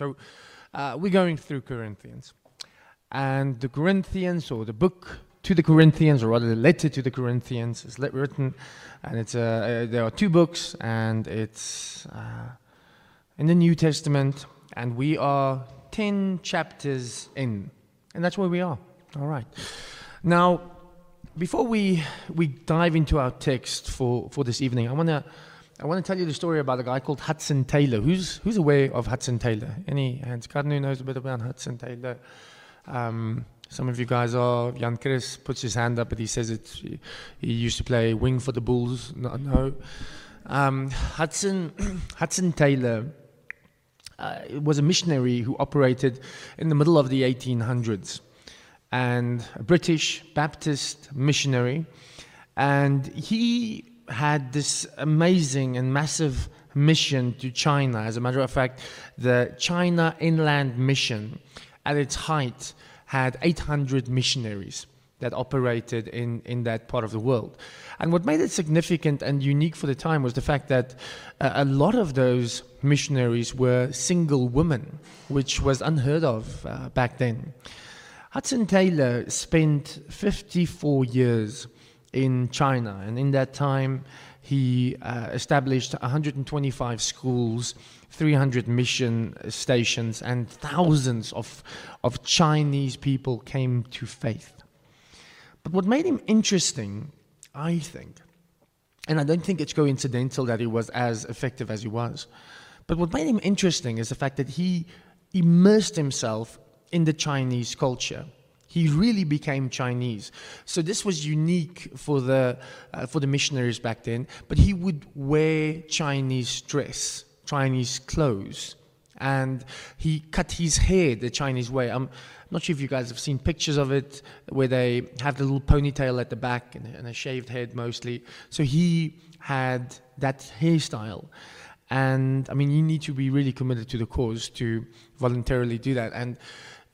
So uh, we're going through Corinthians. And the Corinthians, or the book to the Corinthians, or rather the letter to the Corinthians, is written, and it's uh, uh, there are two books, and it's uh, in the New Testament, and we are 10 chapters in. And that's where we are. All right. Now, before we, we dive into our text for, for this evening, I want to I want to tell you the story about a guy called Hudson Taylor. Who's, who's aware of Hudson Taylor? Any hands? Who knows a bit about Hudson Taylor. Um, some of you guys are. Jan Chris puts his hand up, but he says it. He used to play wing for the Bulls. No, no. Um, Hudson Hudson Taylor uh, was a missionary who operated in the middle of the 1800s, and a British Baptist missionary, and he had this amazing and massive mission to China. As a matter of fact, the China Inland Mission, at its height, had 800 missionaries that operated in, in that part of the world. And what made it significant and unique for the time was the fact that uh, a lot of those missionaries were single women, which was unheard of uh, back then. Hudson Taylor spent 54 years in China, and in that time, he uh, established 125 schools, 300 mission stations, and thousands of, of Chinese people came to faith. But what made him interesting, I think, and I don't think it's coincidental that he was as effective as he was, but what made him interesting is the fact that he immersed himself in the Chinese culture. He really became Chinese. So this was unique for the, uh, for the missionaries back then, but he would wear Chinese dress, Chinese clothes, and he cut his hair the Chinese way. I'm not sure if you guys have seen pictures of it where they have the little ponytail at the back and, and a shaved head mostly. So he had that hairstyle. And I mean, you need to be really committed to the cause to voluntarily do that. And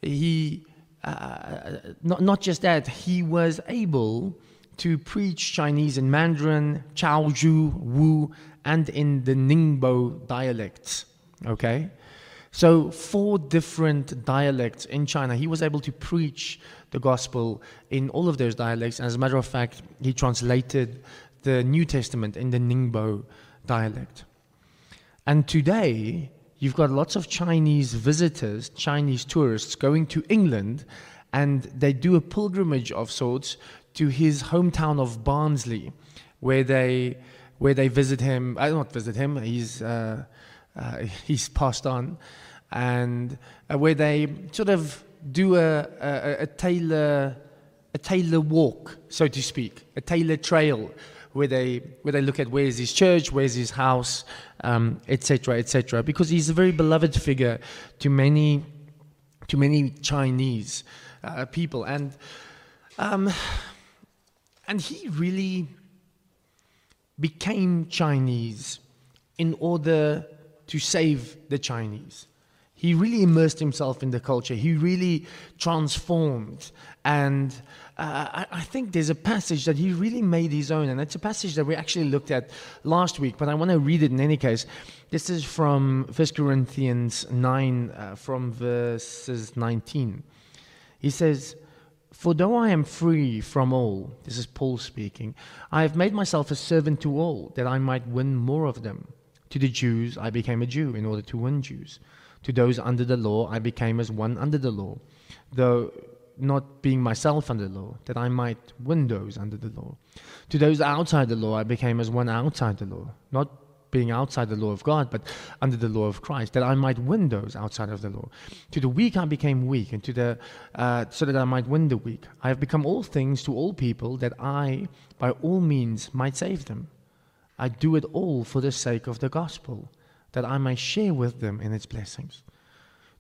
he not, not just that, he was able to preach Chinese in Mandarin, Chaozhou, Wu, and in the Ningbo dialects. Okay? So, four different dialects in China. He was able to preach the gospel in all of those dialects. As a matter of fact, he translated the New Testament in the Ningbo dialect. And today, you've got lots of Chinese visitors, Chinese tourists going to England, and they do a pilgrimage of sorts to his hometown of Barnsley, where they where they visit him. I don't visit him. He's uh, uh, he's passed on, and uh, where they sort of do a, a, a Taylor a Taylor walk, so to speak, a Taylor trail where they where they look at where's his church, where's his house, etc., um, etc. Et because he's a very beloved figure to many to many Chinese uh, people, and um, and he really became Chinese in order to save the Chinese. He really immersed himself in the culture. He really transformed and uh, I, I, think there's a passage that he really made his own, and it's a passage that we actually looked at last week, but I want to read it in any case. This is from 1 Corinthians 9, uh, from verses 19. He says, For though I am free from all, this is Paul speaking, I have made myself a servant to all, that I might win more of them. To the Jews, I became a Jew in order to win Jews. To those under the law, I became as one under the law, though not being myself under the law, that I might win those under the law. To those outside the law, I became as one outside the law, not being outside the law of God, but under the law of Christ, that I might win those outside of the law. To the weak I became weak, and to the uh, so that I might win the weak. I have become all things to all people, that I, by all means, might save them. I do it all for the sake of the gospel, that I may share with them in its blessings.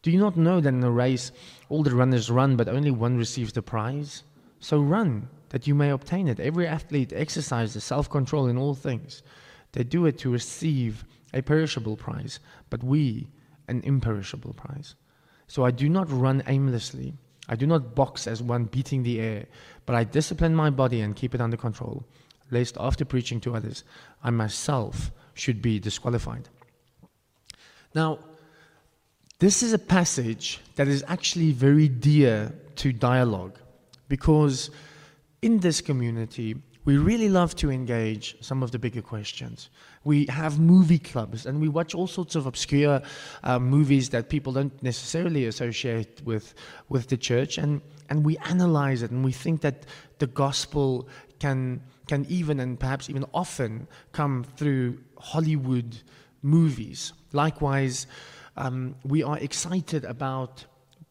Do you not know that in a race all the runners run, but only one receives the prize? So run, that you may obtain it. Every athlete exercises self control in all things. They do it to receive a perishable prize, but we an imperishable prize. So I do not run aimlessly. I do not box as one beating the air, but I discipline my body and keep it under control, lest after preaching to others, I myself should be disqualified. Now, This is a passage that is actually very dear to dialogue because in this community, we really love to engage some of the bigger questions. We have movie clubs and we watch all sorts of obscure uh, movies that people don't necessarily associate with, with the church, and, and we analyze it and we think that the gospel can, can even and perhaps even often come through Hollywood movies. Likewise, um, we are excited about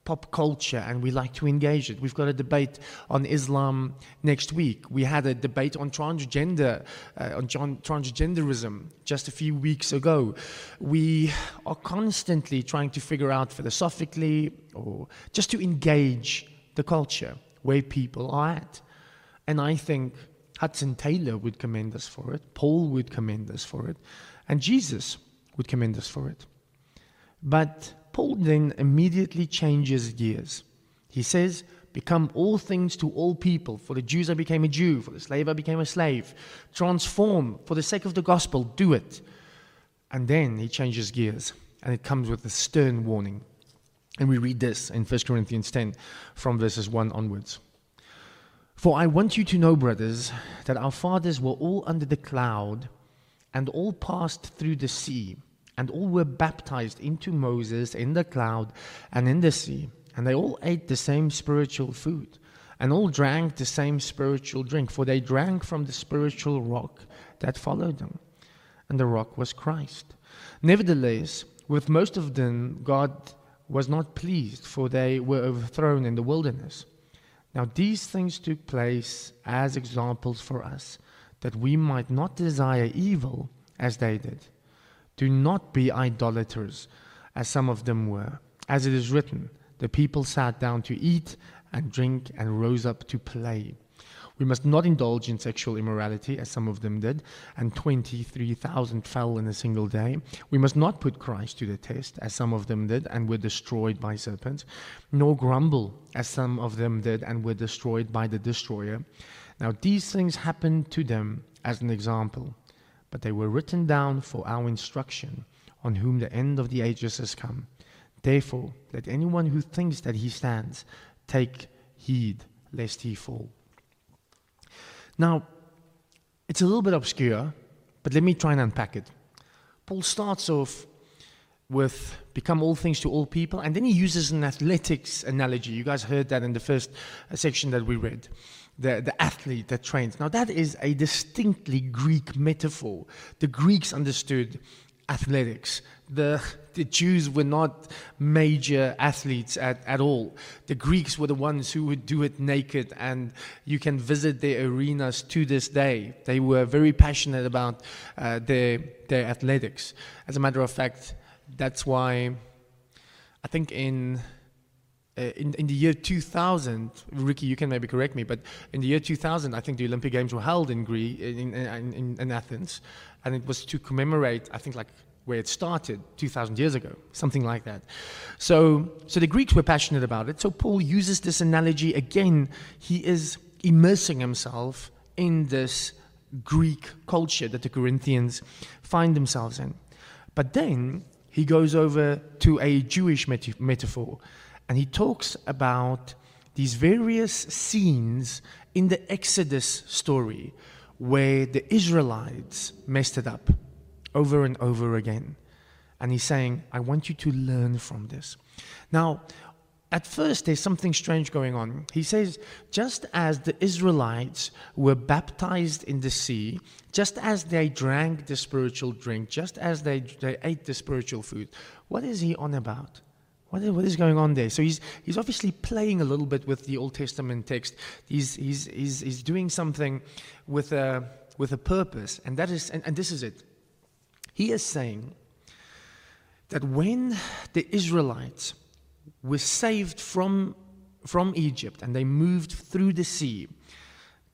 pop culture and we like to engage it. We've got a debate on Islam next week. We had a debate on transgender, uh, on transgenderism just a few weeks ago. We are constantly trying to figure out philosophically or just to engage the culture where people are at. And I think Hudson Taylor would commend us for it, Paul would commend us for it, and Jesus would commend us for it. But Paul then immediately changes gears. He says, Become all things to all people. For the Jews, I became a Jew. For the slave, I became a slave. Transform for the sake of the gospel. Do it. And then he changes gears, and it comes with a stern warning. And we read this in 1 Corinthians 10 from verses 1 onwards. For I want you to know, brothers, that our fathers were all under the cloud and all passed through the sea and all were baptized into Moses in the cloud and in the sea. And they all ate the same spiritual food, and all drank the same spiritual drink, for they drank from the spiritual rock that followed them. And the rock was Christ. Nevertheless, with most of them, God was not pleased, for they were overthrown in the wilderness. Now, these things took place as examples for us, that we might not desire evil as they did. Do not be idolaters, as some of them were. As it is written, the people sat down to eat and drink and rose up to play. We must not indulge in sexual immorality, as some of them did, and 23,000 fell in a single day. We must not put Christ to the test, as some of them did, and were destroyed by serpents, nor grumble, as some of them did, and were destroyed by the destroyer. Now, these things happened to them as an example but they were written down for our instruction, on whom the end of the ages has come. Therefore, let anyone who thinks that he stands take heed lest he fall. Now, it's a little bit obscure, but let me try and unpack it. Paul starts off with become all things to all people, and then he uses an athletics analogy. You guys heard that in the first section that we read the, the athlete that trains. Now, that is a distinctly Greek metaphor. The Greeks understood athletics. The, the Jews were not major athletes at, at all. The Greeks were the ones who would do it naked, and you can visit their arenas to this day. They were very passionate about uh, their, their athletics. As a matter of fact, that's why I think in uh, in, in the year 2000, Ricky, you can maybe correct me, but in the year 2000, I think the Olympic Games were held in Greece, in, in, in, Athens, and it was to commemorate, I think, like where it started 2,000 years ago, something like that. So, so the Greeks were passionate about it. So Paul uses this analogy again. He is immersing himself in this Greek culture that the Corinthians find themselves in. But then he goes over to a Jewish metaphor and he talks about these various scenes in the Exodus story where the Israelites messed it up over and over again. And he's saying, I want you to learn from this. Now, at first, there's something strange going on. He says, just as the Israelites were baptized in the sea, just as they drank the spiritual drink, just as they, they ate the spiritual food, what is he on about? What is, what is going on there? So he's, he's obviously playing a little bit with the Old Testament text. He's, he's, he's, he's doing something with a, with a purpose, and, that is, and, and this is it. He is saying that when the Israelites were saved from, from Egypt and they moved through the sea,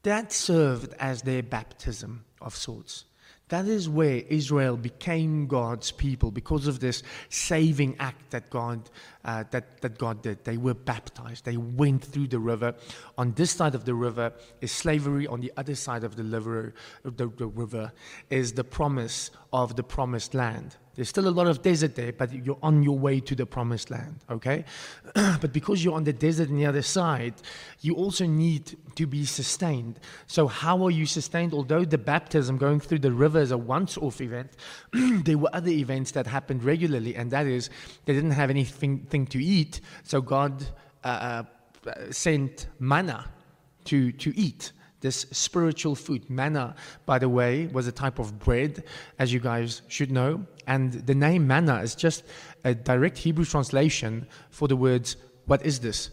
that served as their baptism of sorts. That is where Israel became God's people because of this saving act that God, uh, that, that God did. They were baptized. They went through the river. On this side of the river is slavery. On the other side of the river, the, the river is the promise of the promised land. There's still a lot of desert there, but you're on your way to the promised land, okay? but because you're on the desert on the other side, you also need to be sustained. So, how are you sustained? Although the baptism going through the river is a once off event, there were other events that happened regularly, and that is they didn't have anything to eat, so God uh, uh, sent manna to, to eat this spiritual food. Manna, by the way, was a type of bread, as you guys should know. And the name manna is just a direct Hebrew translation for the words, What is this?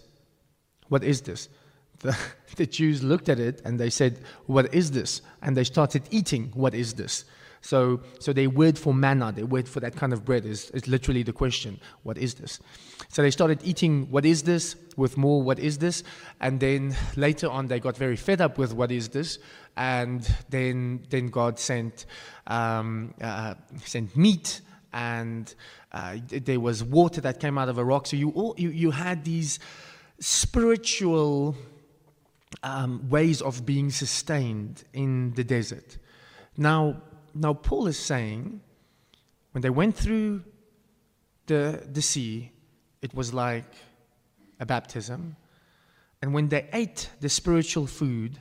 What is this? The, the Jews looked at it and they said, What is this? And they started eating, What is this? So, so their word for manna, they word for that kind of bread is, is literally the question, what is this? So they started eating, what is this, with more, what is this? And then later on, they got very fed up with what is this. And then, then God sent, um, uh, sent meat and uh, there was water that came out of a rock. So you, all, you, you had these spiritual um, ways of being sustained in the desert. Now, now Paul is saying when they went through the, the sea, it was like a baptism. And when they ate the spiritual food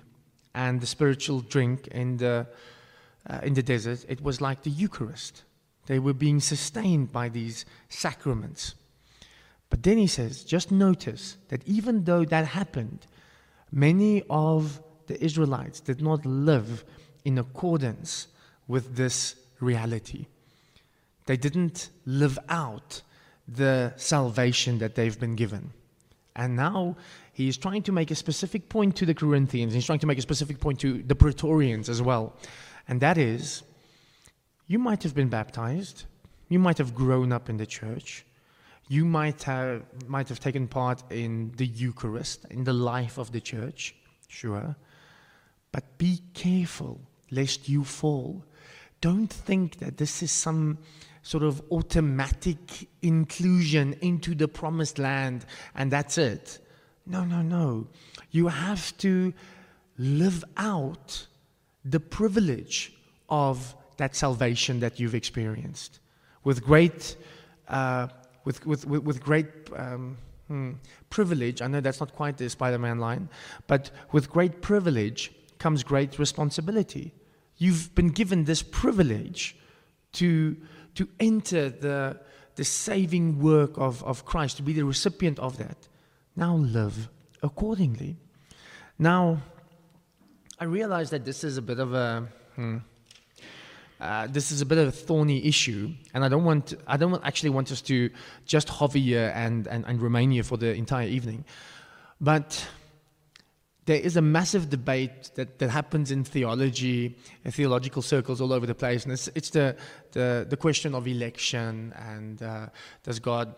and the spiritual drink in the, uh, in the desert, it was like the Eucharist. They were being sustained by these sacraments. But then he says, just notice that even though that happened, many of the Israelites did not live in accordance with this reality. They didn't live out the salvation that they've been given. And now he is trying to make a specific point to the Corinthians. He's trying to make a specific point to the Pretorians as well. And that is you might have been baptized, you might have grown up in the church, you might have, might have taken part in the Eucharist, in the life of the church, sure. But be careful lest you fall. Don't think that this is some sort of automatic inclusion into the promised land and that's it. No, no, no. You have to live out the privilege of that salvation that you've experienced with great, uh, with, with, with, great um, hmm, privilege. I know that's not quite the Spider Man line, but with great privilege comes great responsibility. You've been given this privilege to, to enter the, the saving work of, of Christ, to be the recipient of that. Now live accordingly. Now, I realize that this is a bit of a. Hmm, uh, this is a bit of a thorny issue, and I don't want I don't actually want us to just hover here and, and, and remain here for the entire evening. But there is a massive debate that, that happens in theology, in theological circles all over the place, and it's, it's the, the, the question of election and uh, does God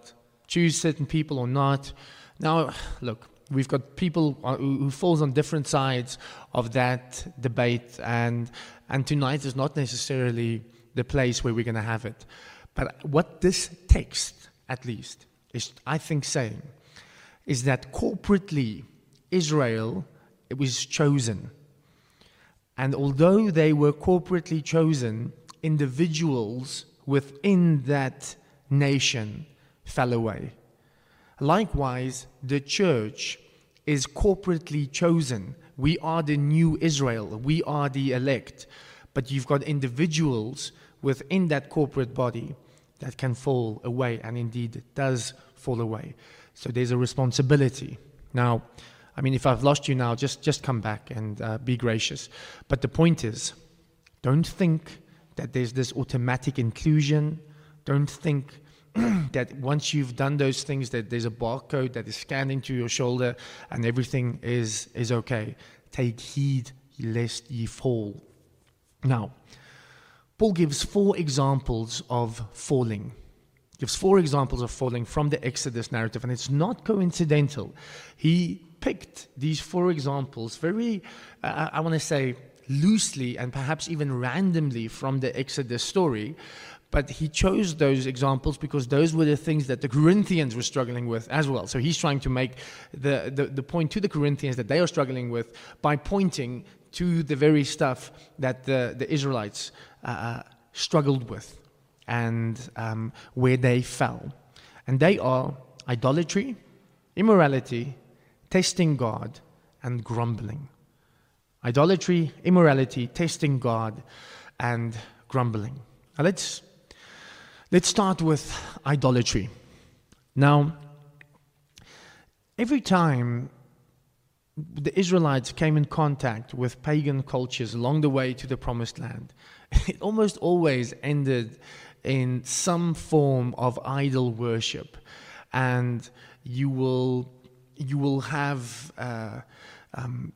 choose certain people or not? Now, look, we've got people who, who falls on different sides of that debate, and and tonight is not necessarily the place where we're going to have it. But what this text, at least, is I think saying, is that corporately Israel it was chosen. And although they were corporately chosen, individuals within that nation fell away. Likewise, the church is corporately chosen. We are the new Israel, we are the elect. But you've got individuals within that corporate body that can fall away, and indeed does fall away. So there's a responsibility. Now, I mean, if I've lost you now, just, just come back and uh, be gracious. But the point is, don't think that there's this automatic inclusion. Don't think that once you've done those things, that there's a barcode that is scanned into your shoulder and everything is, is okay. Take heed lest ye fall. Now, Paul gives four examples of falling gives four examples of falling from the Exodus narrative, and it's not coincidental. He picked these four examples very, uh, I want to say, loosely and perhaps even randomly from the Exodus story. But he chose those examples because those were the things that the Corinthians were struggling with as well. So he's trying to make the, the, the point to the Corinthians that they are struggling with by pointing to the very stuff that the, the Israelites uh, uh struggled with. and um, where they fell. And they are idolatry, immorality, testing God, and grumbling. Idolatry, immorality, testing God, and grumbling. Now let's, let's start with idolatry. Now, every time the Israelites came in contact with pagan cultures along the way to the promised land, it almost always ended in some form of idol worship. And you will, you will have uh, um,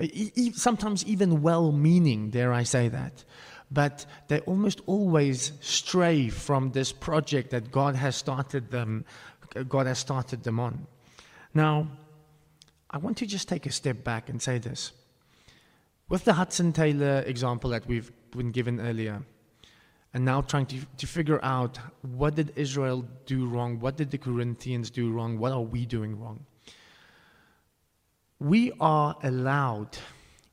e- sometimes even well meaning, dare I say that, but they almost always stray from this project that God has started them, God has started them on. Now, I want to just take a step back and say this. With the Hudson Taylor example that we've been given earlier, and now trying to, to figure out what did Israel do wrong, what did the Corinthians do wrong, what are we doing wrong? We are allowed,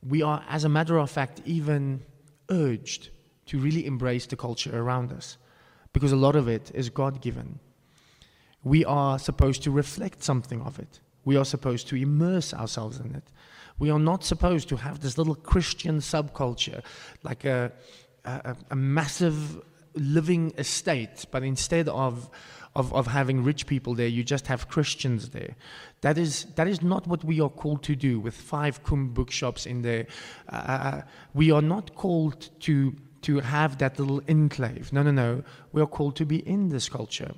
we are, as a matter of fact, even urged to really embrace the culture around us because a lot of it is God given. We are supposed to reflect something of it. We are supposed to immerse ourselves in it. We are not supposed to have this little Christian subculture, like a, a, a massive living estate, but instead of, of, of having rich people there, you just have Christians there. That is, that is not what we are called to do with five Kum bookshops in there. Uh, uh, we are not called to, to have that little enclave. No, no, no. We are called to be in this culture.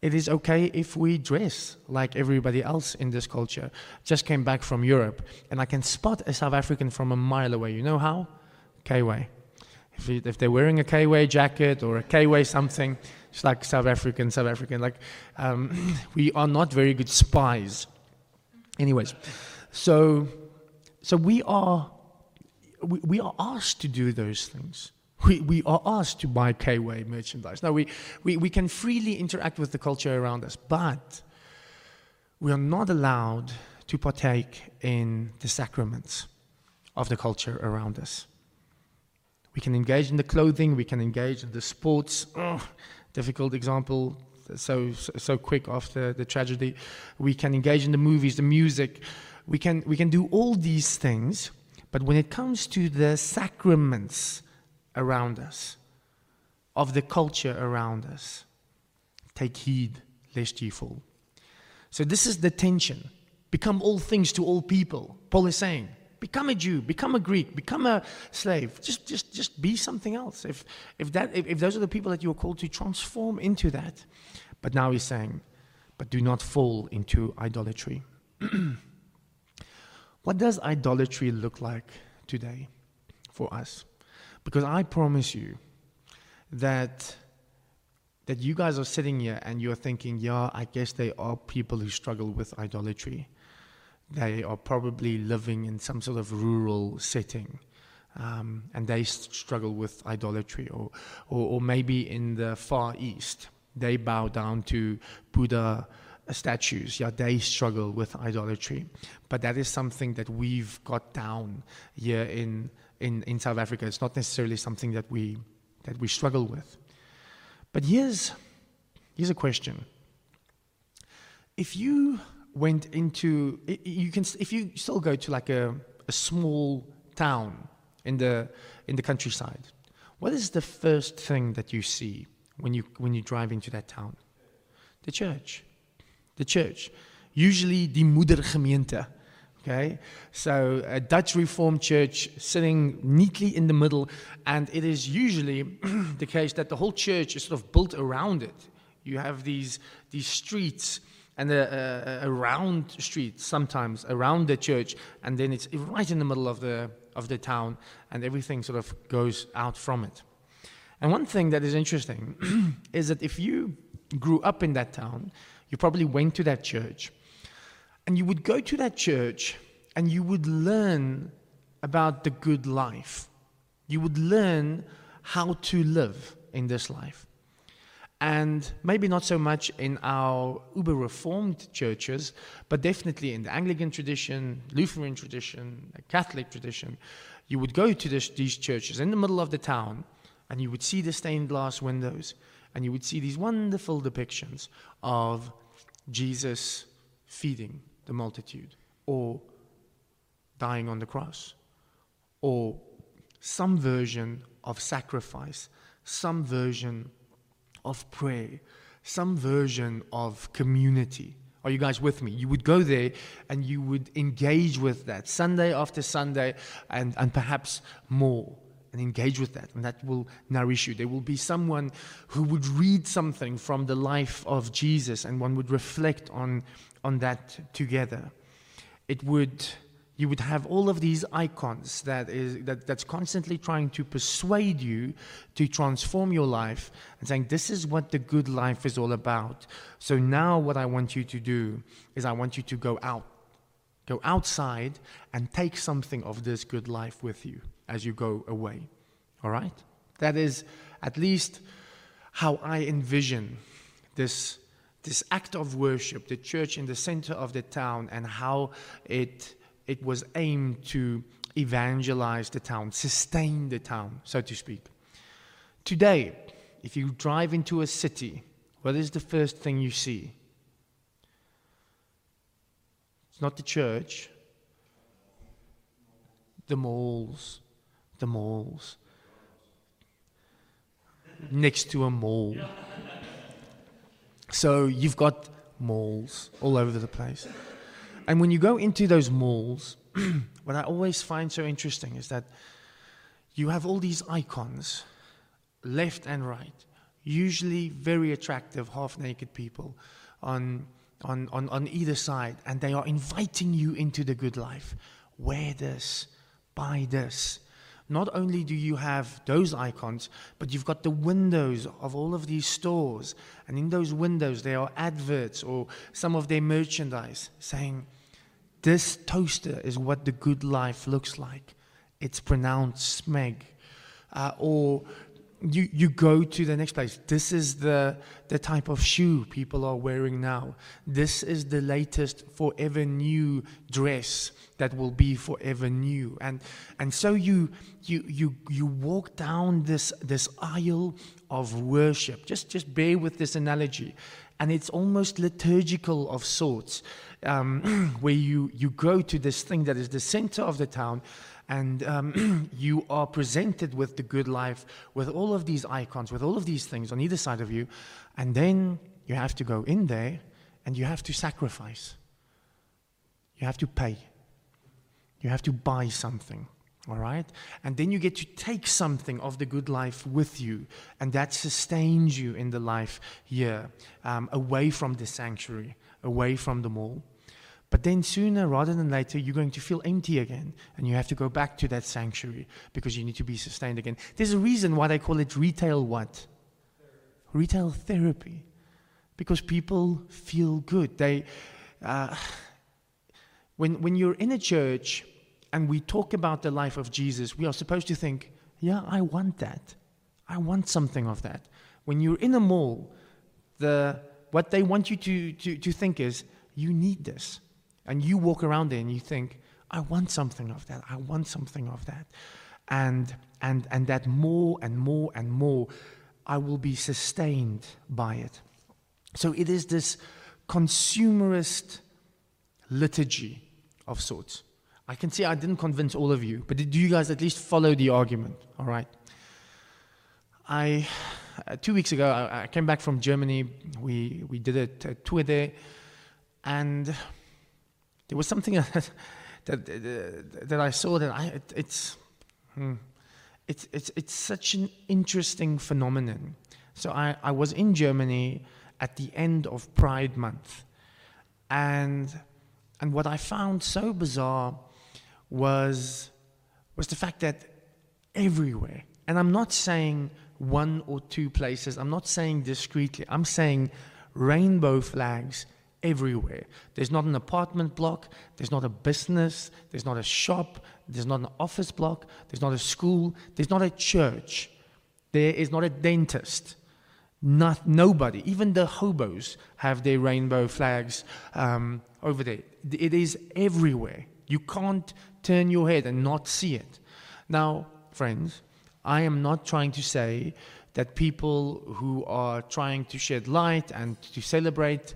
It is okay if we dress like everybody else in this culture. Just came back from Europe, and I can spot a South African from a mile away. You know how? K-way. If, if they're wearing a K-way jacket or a K-way something, it's like South African, South African. Like um, we are not very good spies. Anyways, so so we are we, we are asked to do those things. We, we are asked to buy K-Way merchandise. Now, we, we, we can freely interact with the culture around us, but we are not allowed to partake in the sacraments of the culture around us. We can engage in the clothing, we can engage in the sports. Oh, difficult example, so, so, quick after the tragedy. We can engage in the movies, the music. We can, we can do all these things, but when it comes to the sacraments, around us, of the culture around us. Take heed lest ye fall. So, this is the tension. Become all things to all people. Paul is saying, become a Jew, become a Greek, become a slave. Just, just, just be something else. If, if, that, if, if those are the people that you are called to transform into that. But now he's saying, but do not fall into idolatry. what does idolatry look like today for us? Because I promise you that that you guys are sitting here and you're thinking, yeah, I guess they are people who struggle with idolatry. They are probably living in some sort of rural setting. Um, and they struggle with idolatry, or, or, or, maybe in the Far East, they bow down to Buddha statues. Yeah, they struggle with idolatry. But that is something that we've got down here in in, in South Africa. It's not necessarily something that we, that we struggle with. But here's, here's a question. If you went into, you can, if you still go to like a, a small town in the, in the countryside, what is the first thing that you see when you, when you drive into that town? The church. The church. Usually the moedergemeente Okay, so a Dutch Reformed church sitting neatly in the middle, and it is usually the case that the whole church is sort of built around it. You have these these streets and a, a, a round street sometimes around the church, and then it's right in the middle of the of the town, and everything sort of goes out from it. And one thing that is interesting is that if you grew up in that town, you probably went to that church and you would go to that church and you would learn about the good life. You would learn how to live in this life. And maybe not so much in our uber reformed churches, but definitely in the Anglican tradition, Lutheran tradition, Catholic tradition, you would go to this, these churches in the middle of the town and you would see the stained glass windows, and you would see these wonderful depictions of Jesus feeding the multitude, or dying on the cross, or some version of sacrifice, some version of prayer, some version of community. Are you guys with me? You would go there and you would engage with that Sunday after Sunday and, and perhaps more and engage with that, and that will nourish you. There will be someone who would read something from the life of Jesus, and one would reflect on, on that together. It would you would have all of these icons that is that, that's constantly trying to persuade you to transform your life and saying this is what the good life is all about. So now what i want you to do is i want you to go out go outside and take something of this good life with you as you go away. All right? That is at least how i envision this this act of worship the church in the center of the town and how it it was aimed to evangelize the town, sustain the town, so to speak. Today, if you drive into a city, what is the first thing you see? It's not the church, the malls, the malls. Next to a mall. So you've got malls all over the place. And when you go into those malls, what I always find so interesting is that you have all these icons, left and right, usually very attractive, half naked people on, on, on, on either side, and they are inviting you into the good life. Wear this, buy this. Not only do you have those icons, but you've got the windows of all of these stores. And in those windows, there are adverts or some of their merchandise saying, this toaster is what the good life looks like. It's pronounced smeg. Uh, or you, you go to the next place. This is the, the type of shoe people are wearing now. This is the latest forever new dress that will be forever new. And, and so you, you, you, you walk down this, this aisle of worship. Just, just bear with this analogy. And it's almost liturgical of sorts um, where you, you go to this thing that is the center of the town and um, you are presented with the good life, with all of these icons, with all of these things on either side of you. And then you have to go in there and you have to sacrifice. You have to pay. You have to buy something. All right? And then you get to take something of the good life with you, and that sustains you in the life here, um, away from the sanctuary, away from the mall. But then sooner rather than later, you're going to feel empty again, and you have to go back to that sanctuary because you need to be sustained again. There's a reason why they call it retail what? Retail therapy. Because people feel good. They, uh, when, when you're in a church and we talk about the life of Jesus, we are supposed to think, yeah, I want that. I want something of that. When you're in a mall, the, what they want you to, to, to think is, you need this. And you walk around there and you think, I want something of that. I want something of that. And, and, and that more and more and more, I will be sustained by it. So it is this consumerist liturgy of sorts. I can see I didn't convince all of you, but do you guys at least follow the argument? All right. I, uh, two weeks ago, I, I, came back from Germany. We, we did a, a tour there, and there was something that, that, that I saw that I, it, it's, hmm, it's, it's, it's such an interesting phenomenon. So I, I was in Germany at the end of Pride Month, and, and what I found so bizarre was, was the fact that everywhere, and I'm not saying one or two places, I'm not saying discreetly, I'm saying rainbow flags everywhere. There's not an apartment block, there's not a business, there's not a shop, there's not an office block, there's not a school, there's not a church, there is not a dentist. Not nobody, even the hobos have their rainbow flags um, over there. It is everywhere. You can't turn your head and not see it. Now, friends, I am not trying to say that people who are trying to shed light and to celebrate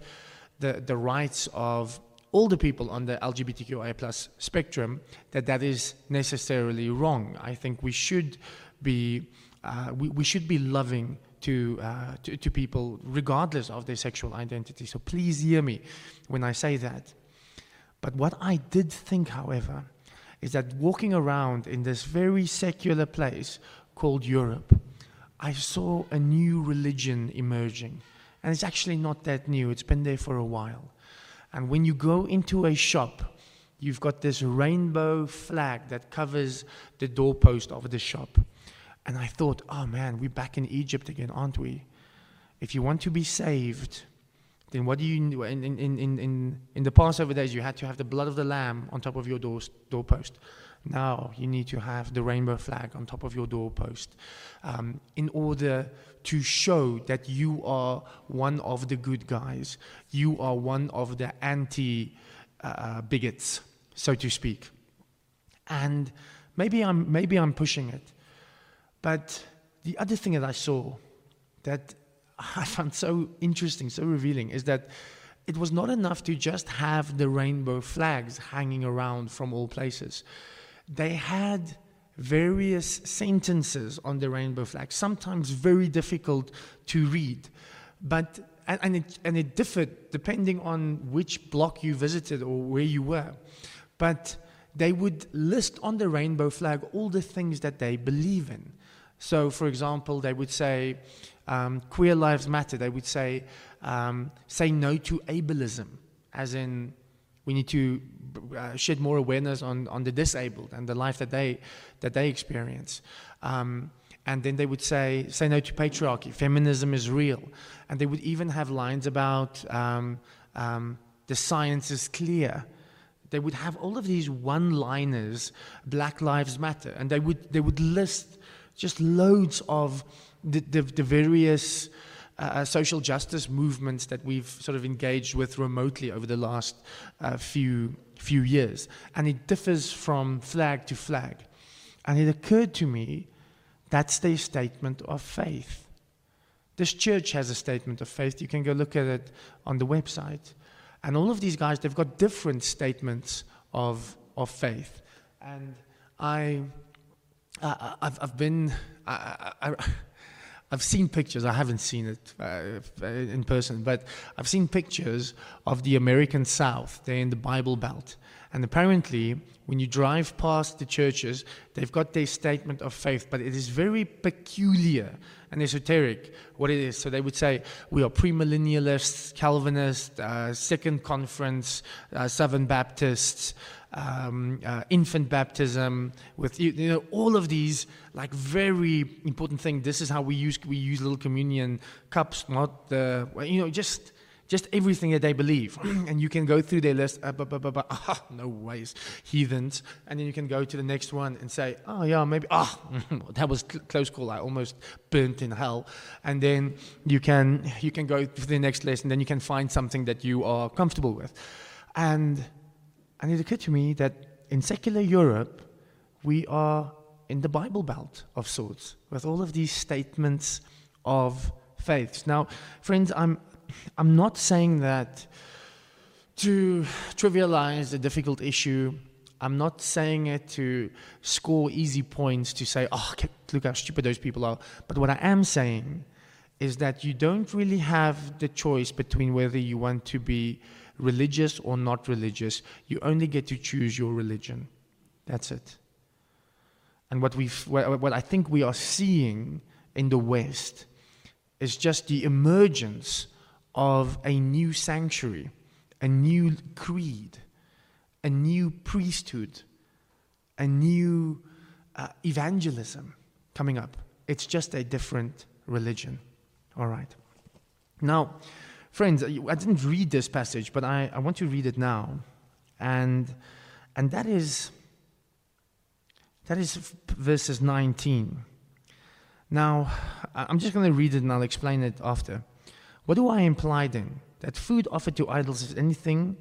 the, the rights of all the people on the LGBTQIA plus spectrum, that that is necessarily wrong. I think we should be, uh, we, we should be loving to, uh, to, to people regardless of their sexual identity. So please hear me when I say that. But what I did think, however, is that walking around in this very secular place called Europe, I saw a new religion emerging. And it's actually not that new, it's been there for a while. And when you go into a shop, you've got this rainbow flag that covers the doorpost of the shop. And I thought, oh man, we're back in Egypt again, aren't we? If you want to be saved, then what do you do? In, in, in, in, in the Passover days, you had to have the blood of the lamb on top of your door, doorpost. Now you need to have the rainbow flag on top of your doorpost um, in order to show that you are one of the good guys. You are one of the anti uh, bigots, so to speak. And maybe I'm, maybe I'm pushing it. But the other thing that I saw that I found so interesting, so revealing, is that it was not enough to just have the rainbow flags hanging around from all places they had various sentences on the rainbow flag, sometimes very difficult to read. But, and, and, it, and it differed depending on which block you visited or where you were. But they would list on the rainbow flag all the things that they believe in. So, for example, they would say, um, queer lives matter. They would say, um, say no to ableism, as in we need to uh, shed more awareness on, on the disabled and the life that they, that they experience. Um, and then they would say, say no to patriarchy, feminism is real. And they would even have lines about um, um, the science is clear. They would have all of these one liners, Black Lives Matter, and they would, they would list just loads of the, the, the various uh, uh, social justice movements that we've sort of engaged with remotely over the last uh, few, few years. And it differs from flag to flag. And it occurred to me that's their statement of faith. This church has a statement of faith. You can go look at it on the website. And all of these guys, they've got different statements of, of faith. And I, uh, I've, I've been, I, I, I've seen pictures. I haven't seen it uh, in person, but I've seen pictures of the American South. They're in the Bible Belt. And apparently, when you drive past the churches, they've got their statement of faith, but it is very peculiar and esoteric what it is. So they would say, We are premillennialists, Calvinists, uh, Second Conference, uh, Southern Baptists, um, uh, infant baptism, with you know all of these like very important things. This is how we use we use little communion cups, not the you know just just everything that they believe. and you can go through their list, uh, ah, no ways, heathens. And then you can go to the next one and say, oh, yeah, maybe, ah, that was cl- close call. I almost burnt in hell. And then you can, you can go to the next list and then you can find something that you are comfortable with. And and it occurred to me that in secular Europe, we are in the Bible Belt of sorts, with all of these statements of faiths. Now, friends, I'm, I'm not saying that to trivialize a difficult issue. I'm not saying it to score easy points to say, oh, look how stupid those people are. But what I am saying is that you don't really have the choice between whether you want to be religious or not religious. You only get to choose your religion. That's it. And what, we what I think we are seeing in the West is just the emergence of a new sanctuary, a new creed, a new priesthood, a new uh, evangelism coming up. It's just a different religion. All right. Now, Friends, uh, I didn't read this passage, but I, I want to read it now. And, and that is, that is verses 19. Now, I'm just going to read it and I'll explain it after. What do I imply then? That food offered to idols is anything,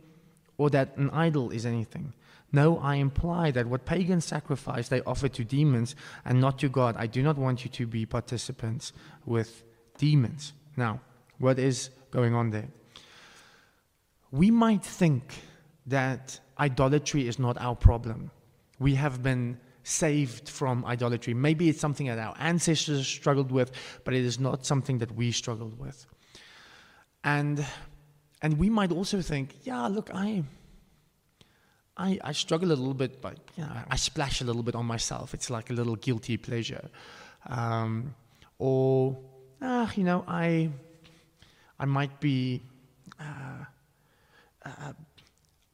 or that an idol is anything? No, I imply that what pagans sacrifice, they offer to demons and not to God. I do not want you to be participants with demons. Now, what is going on there? We might think that idolatry is not our problem. We have been saved from idolatry. Maybe it's something that our ancestors struggled with, but it is not something that we struggled with. And and we might also think, yeah, look, I I, I struggle a little bit, but you know, I splash a little bit on myself. It's like a little guilty pleasure. Um, or, ah, you know, I, I might be, uh, uh,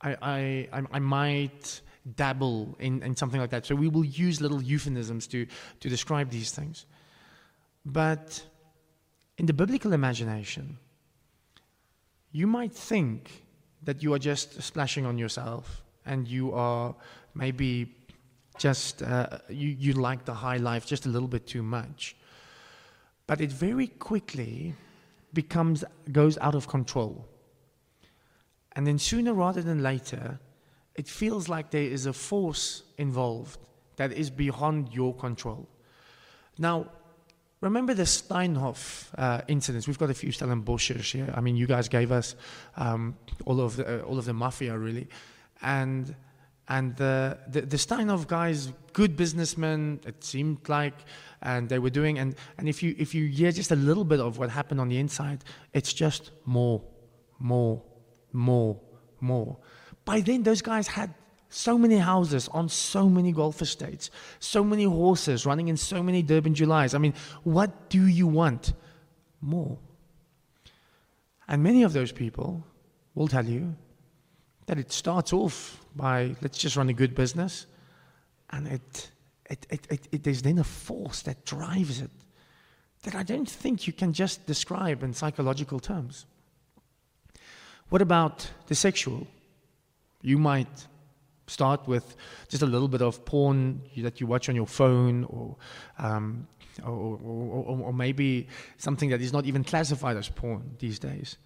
I, I, I, might dabble in, in something like that. So we will use little euphemisms to, to describe these things. But in the biblical imagination, you might think that you are just splashing on yourself and you are maybe just, uh, you, you like the high life just a little bit too much. But it very quickly becomes, goes out of control. And then sooner rather than later, it feels like there is a force involved that is beyond your control. Now, remember the Steinhoff uh, incidents? We've got a few Stellenboschers here. I mean, you guys gave us um, all of the uh, all of the mafia, really and and the, the, the Steinhoff guys, good businessmen, it seemed like, and they were doing, and, and if you if you hear just a little bit of what happened on the inside, it's just more, more, more, more. By then, those guys had so many houses on so many golf estates, so many horses running in so many Durban Julys. I mean, what do you want? More. And many of those people will tell you that it starts off by let's just run a good business, and it, it, it, it, it there's then a force that drives it that I don't think you can just describe in psychological terms. What about the sexual? You might start with just a little bit of porn that you watch on your phone, or, um, or, or, or, maybe something that is not even classified as porn these days.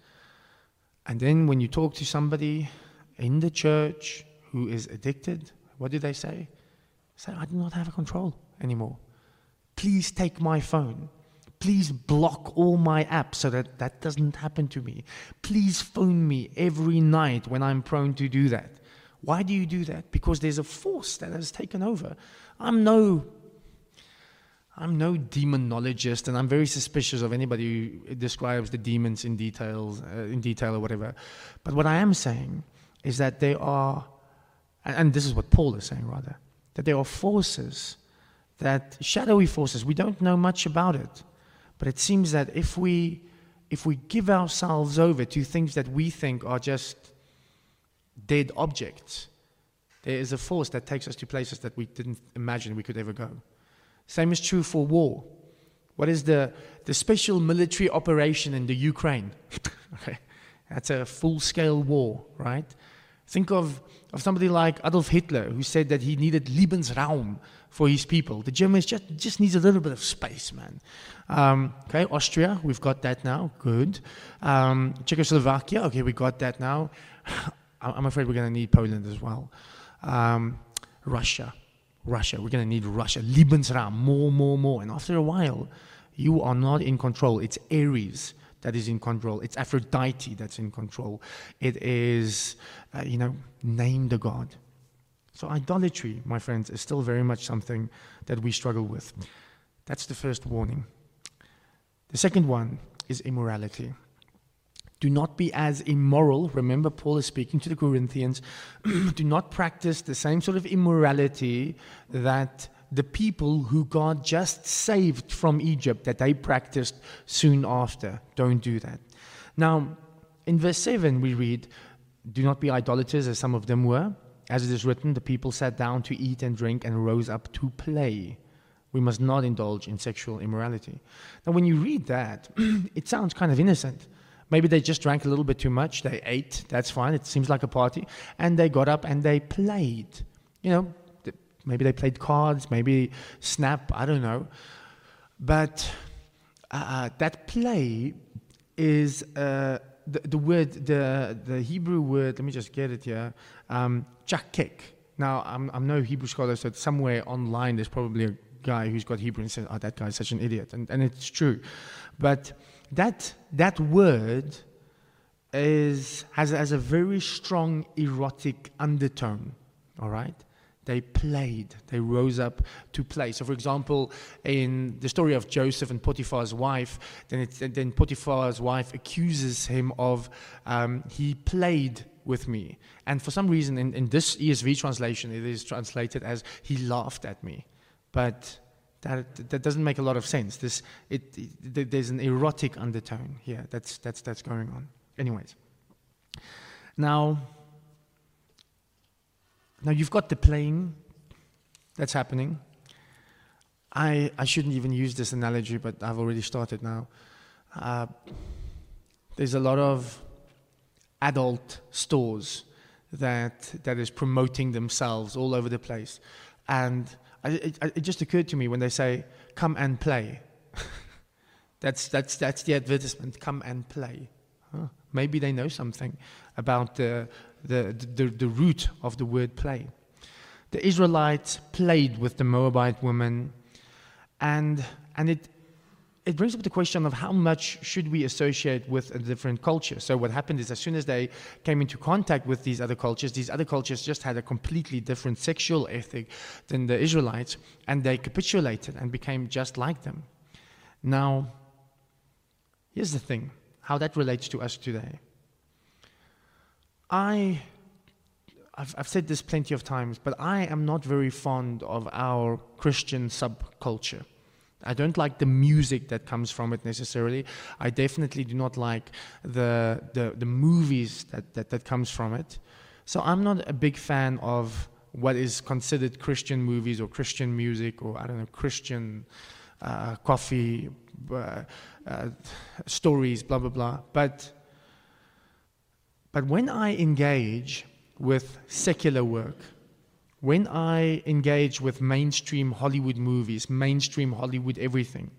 And then when you talk to somebody in the church who is addicted, what do they say? Say, I do not have a control anymore. Please take my phone. Please block all my apps so that that doesn't happen to me. Please phone me every night when I'm prone to do that. Why do you do that? Because there's a force that has taken over. I'm no I'm no demonologist, and I'm very suspicious of anybody who describes the demons in details, uh, in detail or whatever. But what I am saying is that they are, and this is what Paul is saying rather, that there are forces, that shadowy forces, we don't know much about it, but it seems that if we if we give ourselves over to things that we think are just dead objects, there is a force that takes us to places that we didn't imagine we could ever go. Same is true for war. What is the, the special military operation in the Ukraine? okay. That's a full scale war, right? Think of, of somebody like Adolf Hitler, who said that he needed Lebensraum for his people. The Germans just, just needs a little bit of space, man. Um, okay, Austria, we've got that now. Good. Um, Czechoslovakia, okay, we got that now. I'm afraid we're going to need Poland as well. Um, Russia, Russia, we're going to need Russia. Lebensraum, more, more, more. And after a while, you are not in control. It's Ares that is in control. It's Aphrodite that's in control. It is, uh, you know, name the god. So idolatry, my friends, is still very much something that we struggle with. That's the first warning. The second one is immorality. Do not be as immoral. Remember, Paul is speaking to the Corinthians. Do not practice the same sort of immorality that the people who God just saved from Egypt that they practiced soon after. Don't do that. Now, in verse 7, we read, Do not be idolaters as some of them were. As it is written, the people sat down to eat and drink and rose up to play. We must not indulge in sexual immorality. Now, when you read that, it sounds kind of innocent. Maybe they just drank a little bit too much. They ate. That's fine. It seems like a party. And they got up and they played. You know, Maybe they played cards, maybe Snap, I don't know. But uh, uh, that play is uh, the, the word, the, the Hebrew word, let me just get it here, um, chakek, Now, I'm, I'm no Hebrew scholar, so somewhere online there's probably a guy who's got Hebrew and says, oh, that guy's such an idiot. And, and it's true. But that, that word is, has, has a very strong erotic undertone, all right? They played, they rose up to play. So, for example, in the story of Joseph and Potiphar's wife, then, then Potiphar's wife accuses him of um, he played with me. And for some reason, in, in this ESV translation, it is translated as he laughed at me. But that, that doesn't make a lot of sense. This, it, it, there's an erotic undertone here that's, that's, that's going on. Anyways. Now, now you've got the playing that's happening. I, I shouldn't even use this analogy, but I've already started now. Uh, there's a lot of adult stores that, that is promoting themselves all over the place. And I, it, it just occurred to me when they say, come and play. that's, that's, that's the advertisement, come and play. Huh? Maybe they know something about the, the, the, the root of the word play. The Israelites played with the Moabite woman, and, and it, it brings up the question of how much should we associate with a different culture. So what happened is as soon as they came into contact with these other cultures, these other cultures just had a completely different sexual ethic than the Israelites, and they capitulated and became just like them. Now, here's the thing, how that relates to us today. I I've, I've, said this plenty of times, but I am not very fond of our Christian subculture. I don't like the music that comes from it necessarily. I definitely do not like the, the, the movies that, that, that comes from it. So I'm not a big fan of what is considered Christian movies or Christian music or, I don't know, Christian uh, coffee, uh, uh, stories, blah, blah, blah. But, but when I engage with secular work, when I engage with mainstream Hollywood movies, mainstream Hollywood everything,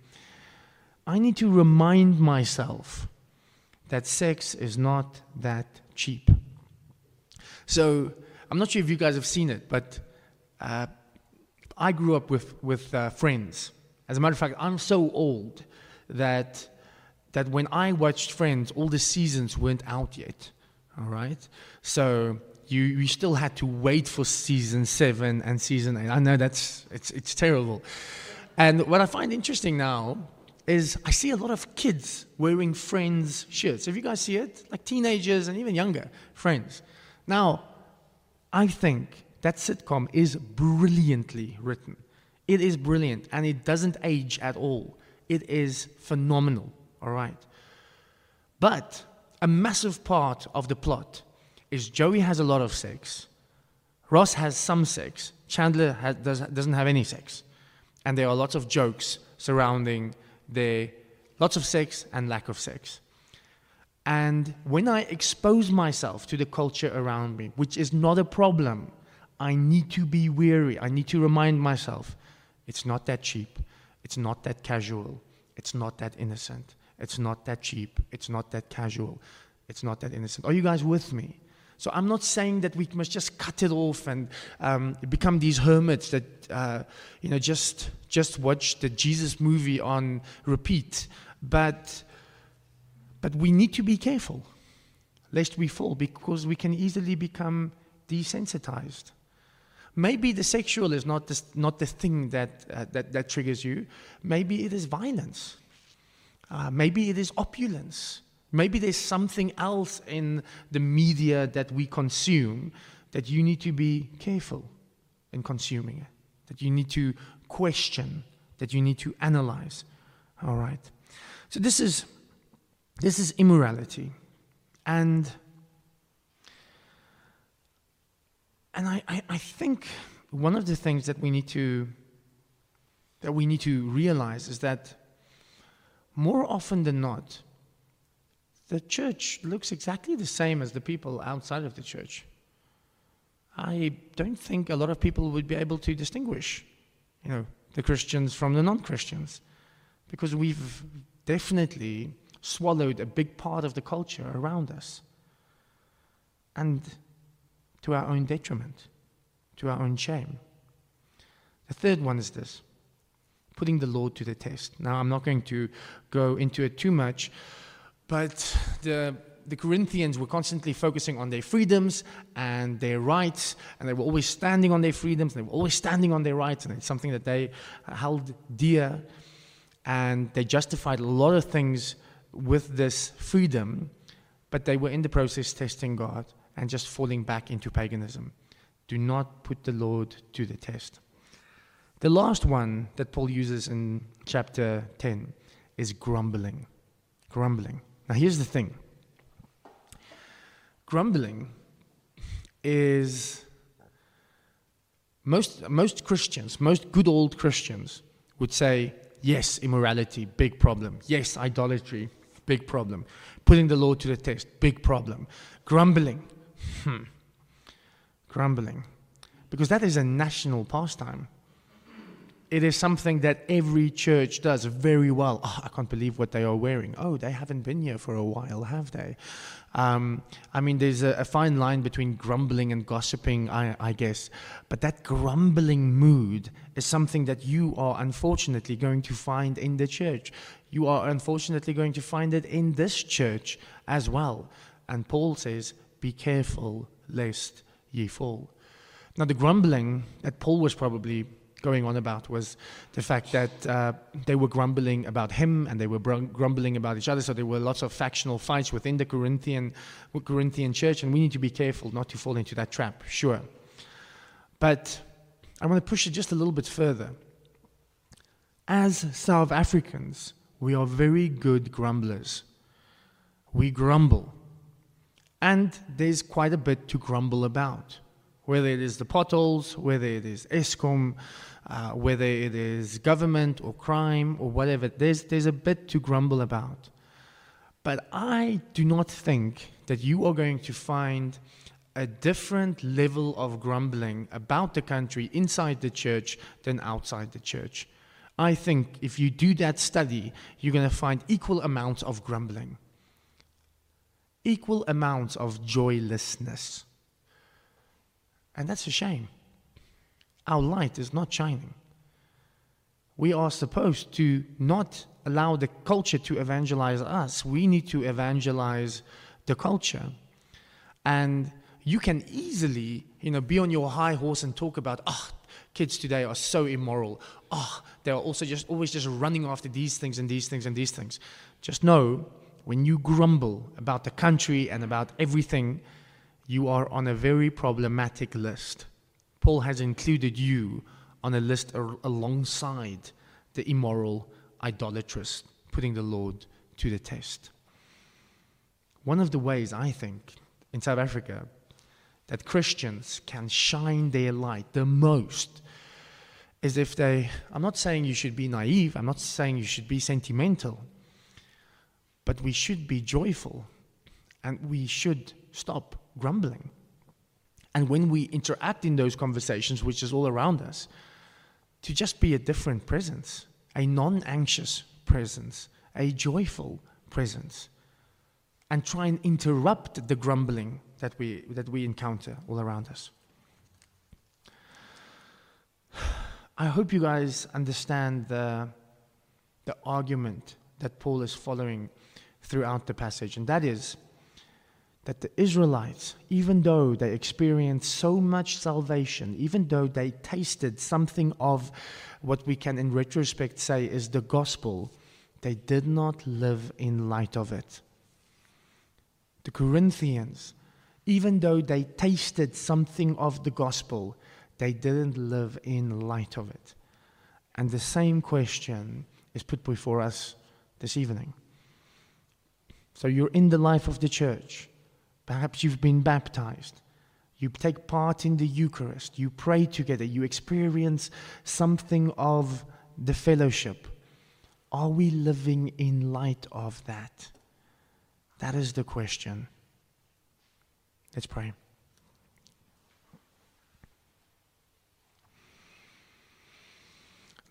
I need to remind myself that sex is not that cheap. So, I'm not sure if you guys have seen it, but uh, I grew up with, with uh, friends. As a matter of fact, I'm so old that, that when I watched Friends, all the seasons weren't out yet. All right? So, you, you still had to wait for season seven and season eight. I know that's it's it's terrible. And what I find interesting now is I see a lot of kids wearing Friends shirts. Have you guys see it? Like teenagers and even younger Friends. Now, I think that sitcom is brilliantly written. It is brilliant and it doesn't age at all. It is phenomenal, all right? But a massive part of the plot is Joey has a lot of sex, Ross has some sex, Chandler has, does, doesn't have any sex. And there are lots of jokes surrounding the lots of sex and lack of sex. And when I expose myself to the culture around me, which is not a problem, I need to be weary. I need to remind myself it's not that cheap, it's not that casual, it's not that innocent, it's not that cheap, it's not that casual, it's not that innocent. Are you guys with me? So I'm not saying that we must just cut it off and um, become these hermits that uh, you know just just watch the Jesus movie on repeat, but but we need to be careful lest we fall because we can easily become desensitized. Maybe the sexual is not the, not the thing that, uh, that, that triggers you. Maybe it is violence. Uh, maybe it is opulence. Maybe there's something else in the media that we consume that you need to be careful in consuming it, that you need to question, that you need to analyze. All right. So this is this is immorality. And and I, I, I think one of the things that we need to that we need to realize is that more often than not, the church looks exactly the same as the people outside of the church. I don't think a lot of people would be able to distinguish, you know, the Christians from the non-Christians, because we've definitely swallowed a big part of the culture around us, and to our own detriment. to our own shame. The third one is this putting the Lord to the test. Now, I'm not going to go into it too much, but the the Corinthians were constantly focusing on their freedoms and their rights, and they were always standing on their freedoms, and they were always standing on their rights, and it's something that they held dear. And they justified a lot of things with this freedom, but they were in the process testing God and just falling back into paganism. Do not put the Lord to the test. The last one that Paul uses in chapter 10 is grumbling. Grumbling. Now, here's the thing grumbling is most, most Christians, most good old Christians would say, yes, immorality, big problem. Yes, idolatry, big problem. Putting the Lord to the test, big problem. Grumbling, hmm. Grumbling. Because that is a national pastime it is something that every church does very well. Oh, I can't believe what they are wearing. Oh, they haven't been here for a while, have they? Um, I mean, there's a, a, fine line between grumbling and gossiping, I, I, guess. But that grumbling mood is something that you are unfortunately going to find in the church. You are unfortunately going to find it in this church as well. And Paul says, Be careful lest ye fall. Now, the grumbling that Paul was probably going on about was the fact that uh, they were grumbling about him and they were grumbling about each other. So there were lots of factional fights within the Corinthian, Corinthian church, and we need to be careful not to fall into that trap, sure. But I want to push it just a little bit further. As South Africans, we are very good grumblers. We grumble. And there's quite a bit to grumble about whether it is the potholes, whether it is Eskom, uh, whether it is government or crime or whatever. There's, there's a bit to grumble about. But I do not think that you are going to find a different level of grumbling about the country inside the church than outside the church. I think if you do that study, you're going to find equal amounts of grumbling, equal amounts of joylessness. And that's a shame. Our light is not shining. We are supposed to not allow the culture to evangelize us. We need to evangelize the culture. And you can easily, you know, be on your high horse and talk about, ah, oh, kids today are so immoral. Ah, oh, they're also just always just running after these things and these things and these things. Just know when you grumble about the country and about everything, you are on a very problematic list. Paul has included you on a list alongside the immoral, idolatrous, putting the Lord to the test. One of the ways I think in South Africa that Christians can shine their light the most is if they, I'm not saying you should be naive, I'm not saying you should be sentimental, but we should be joyful and we should stop grumbling. And when we interact in those conversations, which is all around us, to just be a different presence, a non anxious presence, a joyful presence, and try and interrupt the grumbling that we, that we encounter all around us. I hope you guys understand the, the argument that Paul is following throughout the passage, and that is that the Israelites, even though they experienced so much salvation, even though they tasted something of what we can in retrospect say is the gospel, they did not live in light of it. The Corinthians, even though they tasted something of the gospel, they didn't live in light of it. And the same question is put before us this evening. So you're in the life of the church Perhaps you've been baptized. You take part in the Eucharist. You pray together. You experience something of the fellowship. Are we living in light of that? That is the question. Let's pray.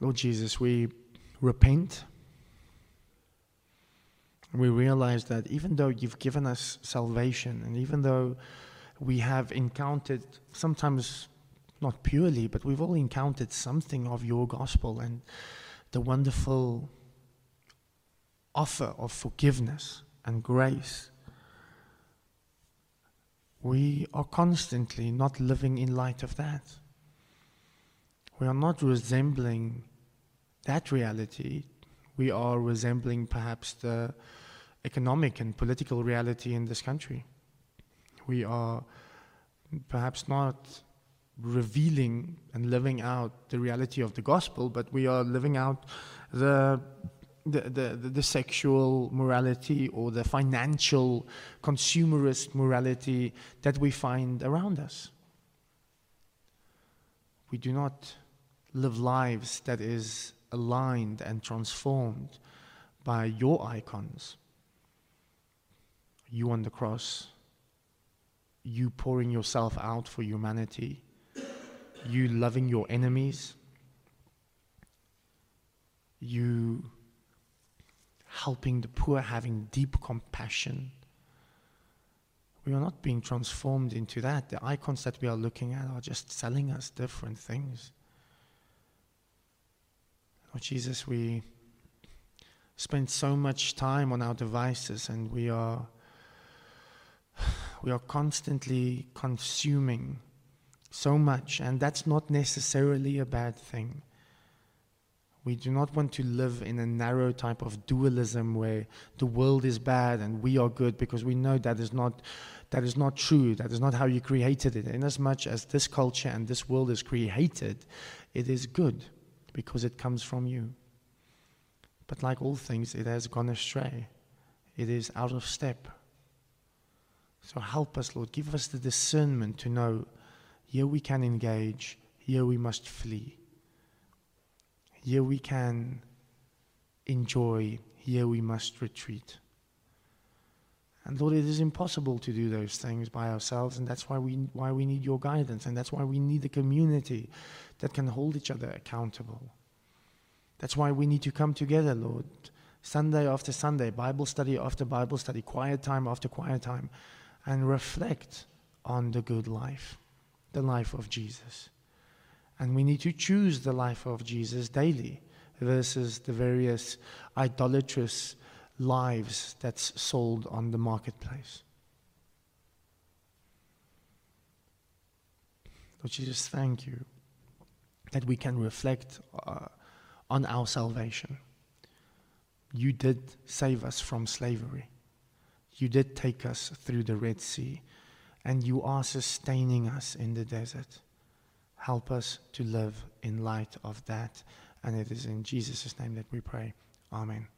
Lord Jesus, we repent we realize that even though you've given us salvation, and even though we have encountered sometimes not purely, but we've all encountered something of your gospel and the wonderful offer of forgiveness and grace. We are constantly not living in light of that. We are not resembling that reality. We are resembling perhaps the economic and political reality in this country. We are perhaps not revealing and living out the reality of the gospel, but we are living out the the, the, the, sexual morality or the financial consumerist morality that we find around us. We do not live lives that is aligned and transformed by your icons. You on the cross, you pouring yourself out for humanity, you loving your enemies, you helping the poor, having deep compassion. We are not being transformed into that. The icons that we are looking at are just selling us different things. Lord Jesus, we spend so much time on our devices and we are we are constantly consuming so much, and that's not necessarily a bad thing. We do not want to live in a narrow type of dualism where the world is bad and we are good because we know that is not that is not true. That is not how you created it. Inasmuch as this culture and this world is created, it is good because it comes from you. But like all things, it has gone astray. It is out of step. So help us, Lord. Give us the discernment to know here we can engage, here we must flee. Here we can enjoy, here we must retreat. And Lord, it is impossible to do those things by ourselves, and that's why we, why we need your guidance, and that's why we need a community that can hold each other accountable. That's why we need to come together, Lord, Sunday after Sunday, Bible study after Bible study, quiet time after quiet time, and reflect on the good life, the life of Jesus. And we need to choose the life of Jesus daily versus the various idolatrous lives that's sold on the marketplace. Lord Jesus, thank you that we can reflect uh, on our salvation. You did save us from slavery. You did take us through the Red Sea, and you are sustaining us in the desert. Help us to live in light of that. And it is in Jesus' name that we pray. Amen.